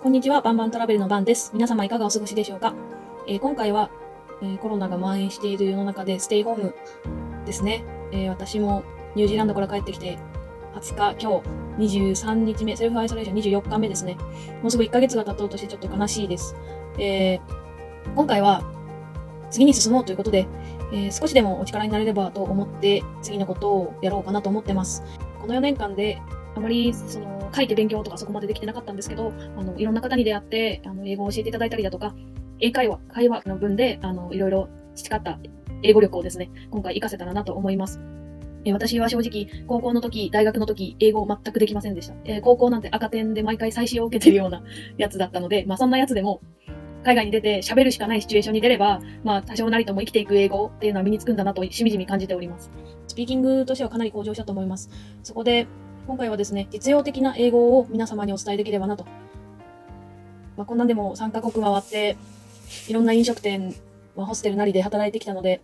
こんにちは、バンバントラベルのバンです。皆様いかがお過ごしでしょうか、えー今回は、えーコロナが蔓延している世の中でステイホームですね。えー私もニュージーランドから帰ってきて、20日、今日、23日目、セルフアイソレーション24日目ですね。もうすぐ1ヶ月が経とうとしてちょっと悲しいです。え今回は、次に進もうということで、え少しでもお力になれればと思って、次のことをやろうかなと思ってます。この4年間で、あまりその書いて勉強とかそこまでできてなかったんですけど、あのいろんな方に出会ってあの英語を教えていただいたりだとか、英会話、会話の分であのいろいろ培った英語力をですね、今回活かせたらなと思います。え私は正直、高校の時、大学の時、英語全くできませんでした。え高校なんて赤点で毎回再試を受けてるようなやつだったので、まあそんなやつでも、海外に出て喋るしかないシチュエーションに出れば、まあ多少なりとも生きていく英語っていうのは身につくんだなとしみじみ感じております。スピーキングとしてはかなり向上したと思います。そこで、今回はですね、実用的な英語を皆様にお伝えできればなと。まあ、こんなんでも3カ国回って、いろんな飲食店、まあ、ホステルなりで働いてきたので、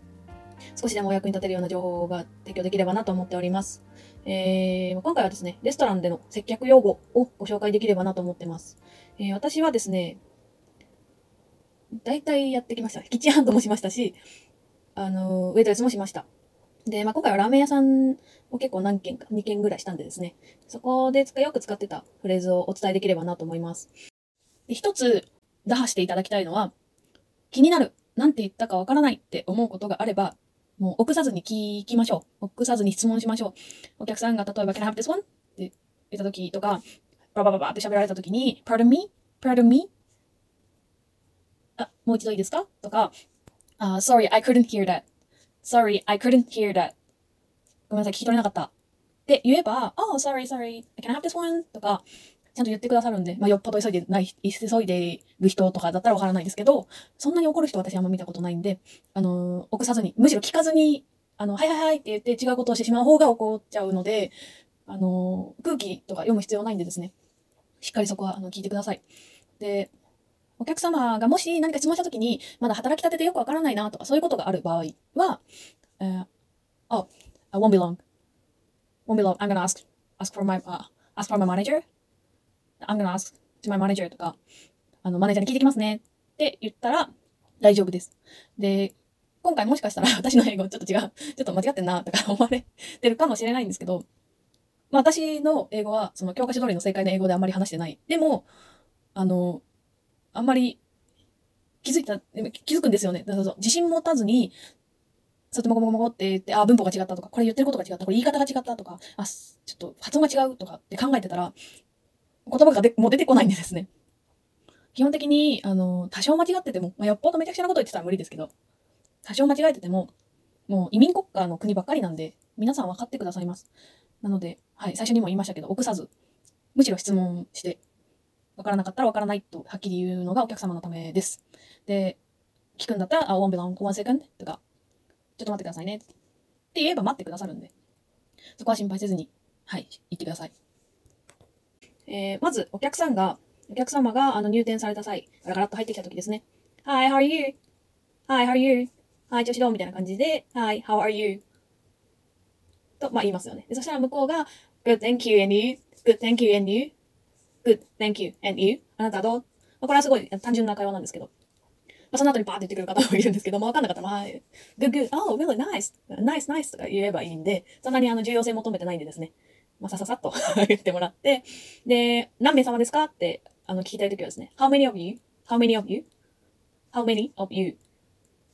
少しでもお役に立てるような情報が提供できればなと思っております。えー今回はですね、レストランでの接客用語をご紹介できればなと思ってます。えー私はですね、大体やってきました。キッチンハンドもしましたし、あの、ウェイトレスもしました。で、まあ、今回はラーメン屋さんを結構何件か、2件ぐらいしたんでですね、そこで使よく使ってたフレーズをお伝えできればなと思います。で一つ打破していただきたいのは、気になる、なんて言ったかわからないって思うことがあれば、もう臆さずに聞きましょう。臆さずに質問しましょう。お客さんが例えば、Can I have this one? って言った時とか、ババババって喋られた時に、Pardon me? Pardon me? あ、もう一度いいですか？とか、あ、Sorry, I couldn't hear that. Sorry, I couldn't hear that. ごめんなさい、聞き取れなかった。って言えば、Oh, sorry, sorry, I can I have this one? とか、ちゃんと言ってくださるんで、まあ、よっぽど急いでない、急いでる人とかだったらわからないですけど、そんなに怒る人は私あんま見たことないんで、あのー、臆さずに、むしろ聞かずに、あの、はいはいはいって言って違うことをしてしまう方が怒っちゃうので、あの、空気とか読む必要ないんでですね、しっかりそこは、あの、聞いてください。で、お客様がもし何か質問したときに、まだ働きたてでよくわからないなとか、そういうことがある場合は、えー、oh, I won't be long. won't be long. I'm gonna ask, ask for my, uh, ask for my manager. I'm gonna ask to my manager とか、あの、マネージャーに聞いてきますねって言ったら大丈夫です。で、今回もしかしたら 私の英語ちょっと違う、ちょっと間違ってんなとか 思われてるかもしれないんですけど、まあ私の英語はその教科書通りの正解の英語であんまり話してない。でも、あの、あんまり気づいた、気づくんですよね。だからそう自信持たずに、そうやってもごもごもって言って、あ、文法が違ったとか、これ言ってることが違った、これ言い方が違ったとか、あ、ちょっと発音が違うとかって考えてたら、言葉がでもう出てこないんでですね。基本的に、あの、多少間違ってても、まあ、よっぽどめちゃくちゃなこと言ってたら無理ですけど、多少間違えてても、もう移民国家の国ばっかりなんで、皆さん分かってくださいます。なので、はい、最初にも言いましたけど、臆さず、むしろ質問して、分からなかったら分からないとはっきり言うのがお客様のためです。で、聞くんだったら、あ、won't be long, one second とか、ちょっと待ってくださいね。って言えば待ってくださるんで、そこは心配せずに、はい、言ってください。えーまず、お客さんが、お客様があの入店された際、ガラガラッと入ってきた時ですね。Hi, how are you? Hi, how are you? Hi, 調子どう？みたいな感じで、Hi, how are you? と、まあ言いますよね。でそしたら向こうが、Good, thank you, and you? Good, thank you, and you? Good, thank you, and you? あなたどう、まあ、これはすごい単純な会話なんですけど。まあ、その後にバーって言ってくる方もいるんですけど、まあ、わかんなかったら、まあ、はい good, good, oh, really nice, nice, nice とか言えばいいんで、そんなにあの重要性求めてないんでですね。まあ、さささっと 言ってもらって、で、何名様ですか？って、あの、聞きたいときはですね、how many of you?how many of you?how many of you? って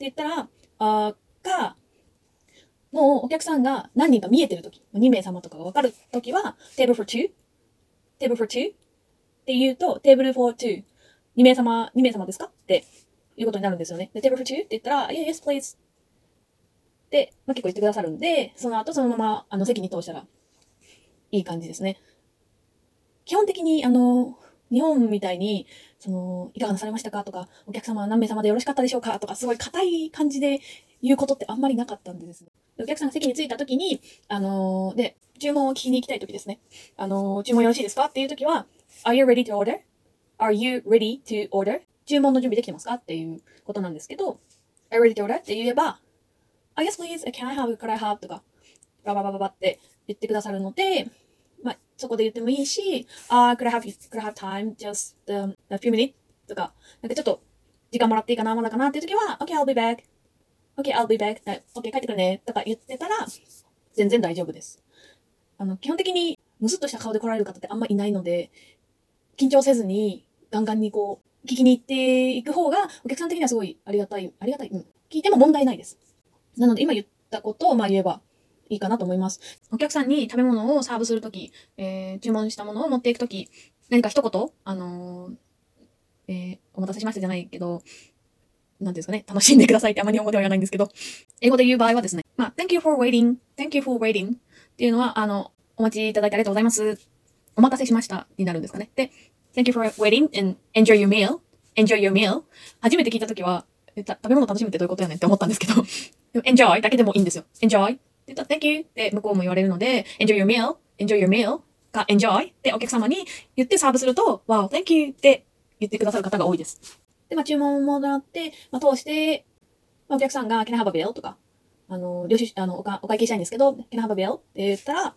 言ったら、あか、もうお客さんが何人か見えてるとき、2名様とかがわかるときは、table for two?table for two? って言うと、table for two。2名様、2名様ですか？っていうことになるんですよね。で、table for two? って言ったら、yeah, yes, please. って、まあ、結構言ってくださるんで、その後そのまま、あの、席に通したら、いい感じですね。基本的に、あの、日本みたいに、その、いかがなされましたか？とか、お客様は何名様でよろしかったでしょうか？とか、すごい硬い感じで言うことってあんまりなかったんでですね。でお客さんが席に着いた時に、あので、注文を聞きに行きたい時ですね。あの注文よろしいですか？っていう時は、Are you ready to order?Are you ready to order? 注文の準備できてますかっていうことなんですけど、Are you ready to order? って言えば、あ、yes please, can I have, could I have? とか、バババババって言ってくださるので、まあ、そこで言ってもいいし、あ、uh, could I have, could I have time just、um, a few minutes? とか、なんかちょっと時間もらっていいかな、まだかなっていう時は、OK, I'll be back. OK, I'll be back. OK, 帰ってくるね。とか言ってたら、全然大丈夫です。あの、基本的に、むすっとした顔で来られる方ってあんまいないので、緊張せずに、ガンガンにこう、聞きに行っていく方が、お客さん的にはすごいありがたい、ありがたい、うん。聞いても問題ないです。なので、今言ったことを、まあ言えばいいかなと思います。お客さんに食べ物をサーブするとき、えー、注文したものを持っていくとき、何か一言、あのー、えー、お待たせしましたじゃないけど、なんですかね、楽しんでくださいってあまり日本語では言わないんですけど、英語で言う場合はですね、まあ、thank you for waiting, thank you for waiting っていうのは、あの、お待ちいただいてありがとうございます。お待たせしましたになるんですかね。で、thank you for waiting and enjoy your meal, enjoy your meal 初めて聞いたときは、食べ物楽しむってどういうことやねんって思ったんですけど、enjoy だけでもいいんですよ。enjoy って言ったら thank you って向こうも言われるので、enjoy your meal, enjoy your meal が enjoy ってお客様に言ってサーブすると、wow, thank you って言ってくださる方が多いです。で、まあ注文もらって、まあ通して、まあ、お客さんが can I have a bill? とか、あの、領収、あのおか、お会計したいんですけど、can I have a bill? って言ったら、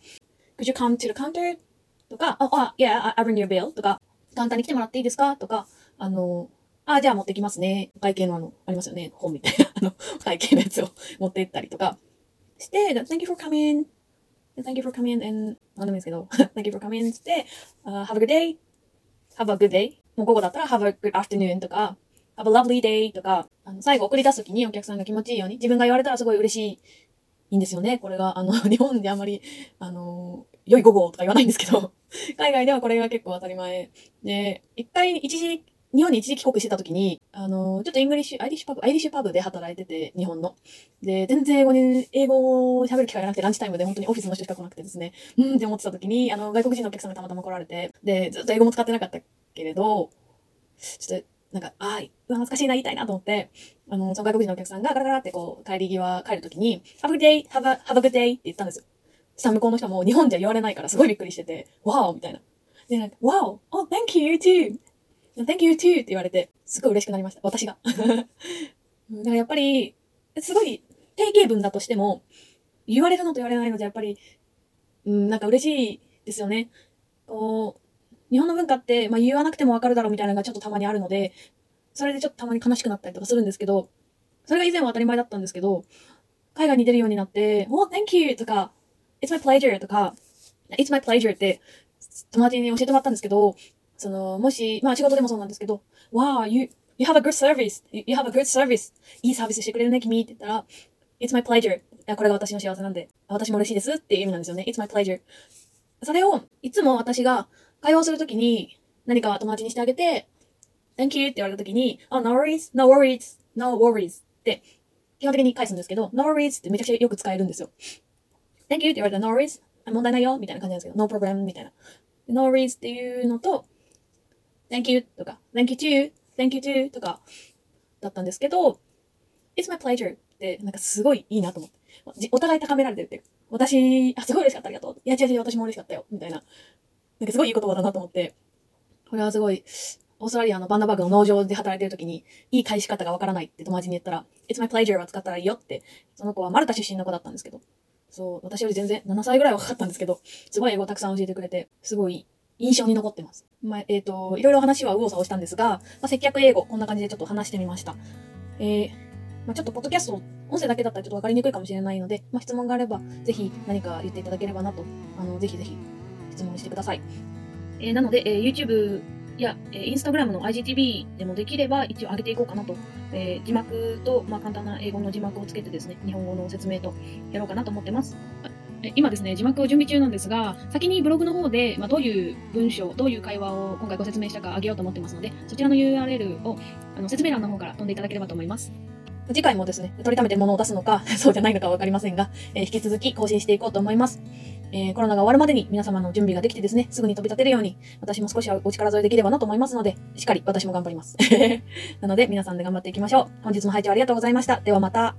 could you come to the counter? とか、あ、あ、yeah, I bring your bill とか、簡単に来てもらっていいですか？とか、あの、あ、じゃあ持ってきますね。会計のあの、ありますよね。本みたいな、あの、会計のやつを持って行ったりとかして、thank you for coming. Thank you for coming and, なんでもいいですけど、thank you for coming って、uh, have a good day. have a good day. もう午後だったら have a good afternoon とか、have a lovely day とか、あの、最後送り出すときにお客さんが気持ちいいように、自分が言われたらすごい嬉しい、いいんですよね。これが、あの、日本であまり、あの、良い午後とか言わないんですけど、海外ではこれが結構当たり前。で、一回、一時、日本に一時帰国してた時に、あの、ちょっとイングリッシュ、アイリッシュパブ、アイリッシュパブで働いてて、日本の。で、全然英語に、英語を喋る機会がなくて、ランチタイムで本当にオフィスの人しか来なくてですね、うんって思ってた時に、あの、外国人のお客さんがたまたま来られて、で、ずっと英語も使ってなかったけれど、ちょっと、なんか、ああ、懐かしいな、言いたいなと思って、あの、その外国人のお客さんがガラガラってこう、帰り際、帰るときに、have a good day, have a, have a good day って言ったんですよ。した向こうの人も日本じゃ言われないからすごいびっくりしてて、wow! みたいな。で、なんか、wow! Oh, thank you, too! Thank you too! って言われて、すごい嬉しくなりました。私が。だからやっぱり、すごい定型文だとしても、言われるのと言われないのじゃやっぱり、うん、なんか嬉しいですよね。こう、日本の文化って、まあ言わなくてもわかるだろうみたいなのがちょっとたまにあるので、それでちょっとたまに悲しくなったりとかするんですけど、それが以前は当たり前だったんですけど、海外に出るようになって、Oh, thank you! とか、It's my pleasure! とか、It's my pleasure! って友達に教えてもらったんですけど、その、もし、まあ仕事でもそうなんですけど、Wow, you, you have a good service! You have a good service! いいサービスしてくれるね、君って言ったら、It's my pleasure! これが私の幸せなんで、私も嬉しいですっていう意味なんですよね。It's my pleasure! それを、いつも私が会話するときに何か友達にしてあげて、Thank you って言われたときに、oh, no worries, no worries, no worries って基本的に返すんですけど、no worries ってめちゃくちゃよく使えるんですよ。Thank you って言われたら no worries 問題ないよみたいな感じなんですけど、no problem みたいな。no worries っていうのと、thank you とか、thank you too, thank you too とかだったんですけど、it's my pleasure ってなんかすごいいいなと思って。お互い高められてるって。私、あ、すごい嬉しかった、ありがとう。いや、違う違う、私も嬉しかったよ。みたいな。なんかすごいいい言葉だなと思って。これはすごい、オーストラリアのバンダバーグの農場で働いてる時に、いい返し方がわからないって友達に言ったら、It's my pleasure は使ったらいいよって、その子はマルタ出身の子だったんですけど、そう、私より全然7歳ぐらい若かったんですけど、すごい英語をたくさん教えてくれて、すごい印象に残ってます。まあ、えっ、ー、と、いろいろ話は右往左往したんですが、まあ、接客英語、こんな感じでちょっと話してみました。えー、まあ、ちょっとポッドキャスト、音声だけだったらちょっとわかりにくいかもしれないので、まあ、質問があれば、ぜひ何か言っていただければなと、あの、ぜひぜひ質問してください。えー、なので、えー、YouTube や、えー、Instagram の IGTV でもできれば一応上げていこうかなと、えー、字幕と、まあ、簡単な英語の字幕をつけてですね、日本語の説明とやろうかなと思ってます。今ですね、字幕を準備中なんですが、先にブログの方で、まあ、どういう文章、どういう会話を今回ご説明したかあげようと思ってますので、そちらの URL をあの説明欄の方から飛んでいただければと思います。次回もですね、取りためて物を出すのか、そうじゃないのかわかりませんが、えー、引き続き更新していこうと思います。えー、コロナが終わるまでに皆様の準備ができてですね、すぐに飛び立てるように、私も少しはお力添えできればなと思いますので、しっかり私も頑張ります。なので、皆さんで頑張っていきましょう。本日も拝聴ありがとうございました。ではまた。